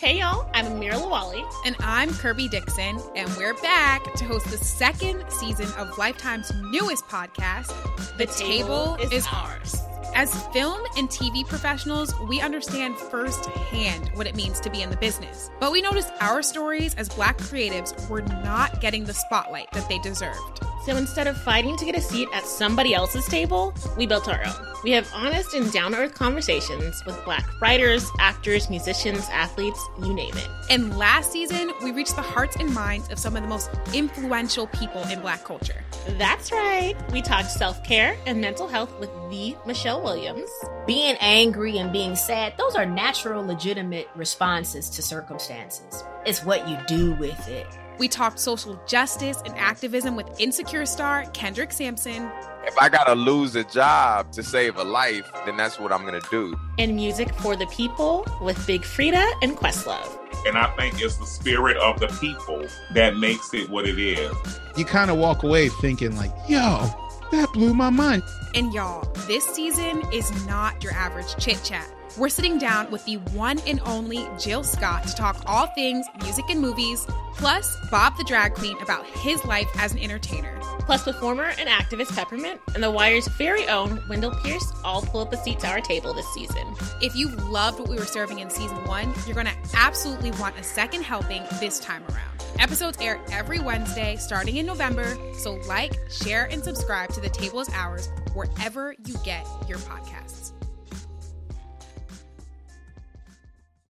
Hey y'all, I'm Amira Lawali. And I'm Kirby Dixon, and we're back to host the second season of Lifetime's newest podcast, The, Table, is, Ours. As film and TV professionals, we understand firsthand what it means to be in the business. But we noticed our stories as Black creatives were not getting the spotlight that they deserved. So instead of fighting to get a seat at somebody else's table, we built our own. We have honest and down to earth conversations with Black writers, actors, musicians, athletes, you name it. And last season, we reached the hearts and minds of some of the most influential people in Black culture. That's right. We talked self care and mental health with the Michelle Williams. Being angry and being sad, those are natural, legitimate responses to circumstances. It's what you do with it. We talked social justice and activism with Insecure star Kendrick Sampson. If I gotta lose a job to save a life, then that's what I'm gonna do. And music for the people with Big Freedia and Questlove. And I think it's the spirit of the people that makes it what it is. You kind of walk away thinking like, yo, that blew my mind. And y'all, this season is not your average chit chat. We're sitting down with the one and only Jill Scott to talk all things music and movies, plus Bob the drag queen about his life as an entertainer. Plus, performer and activist Peppermint and The Wire's very own Wendell Pierce all pull up a seat to our table this season. If you loved what we were serving in season one, you're going to absolutely want a second helping this time around. Episodes air every Wednesday starting in November, so like, share, and subscribe to The Table is Ours wherever you get your podcasts.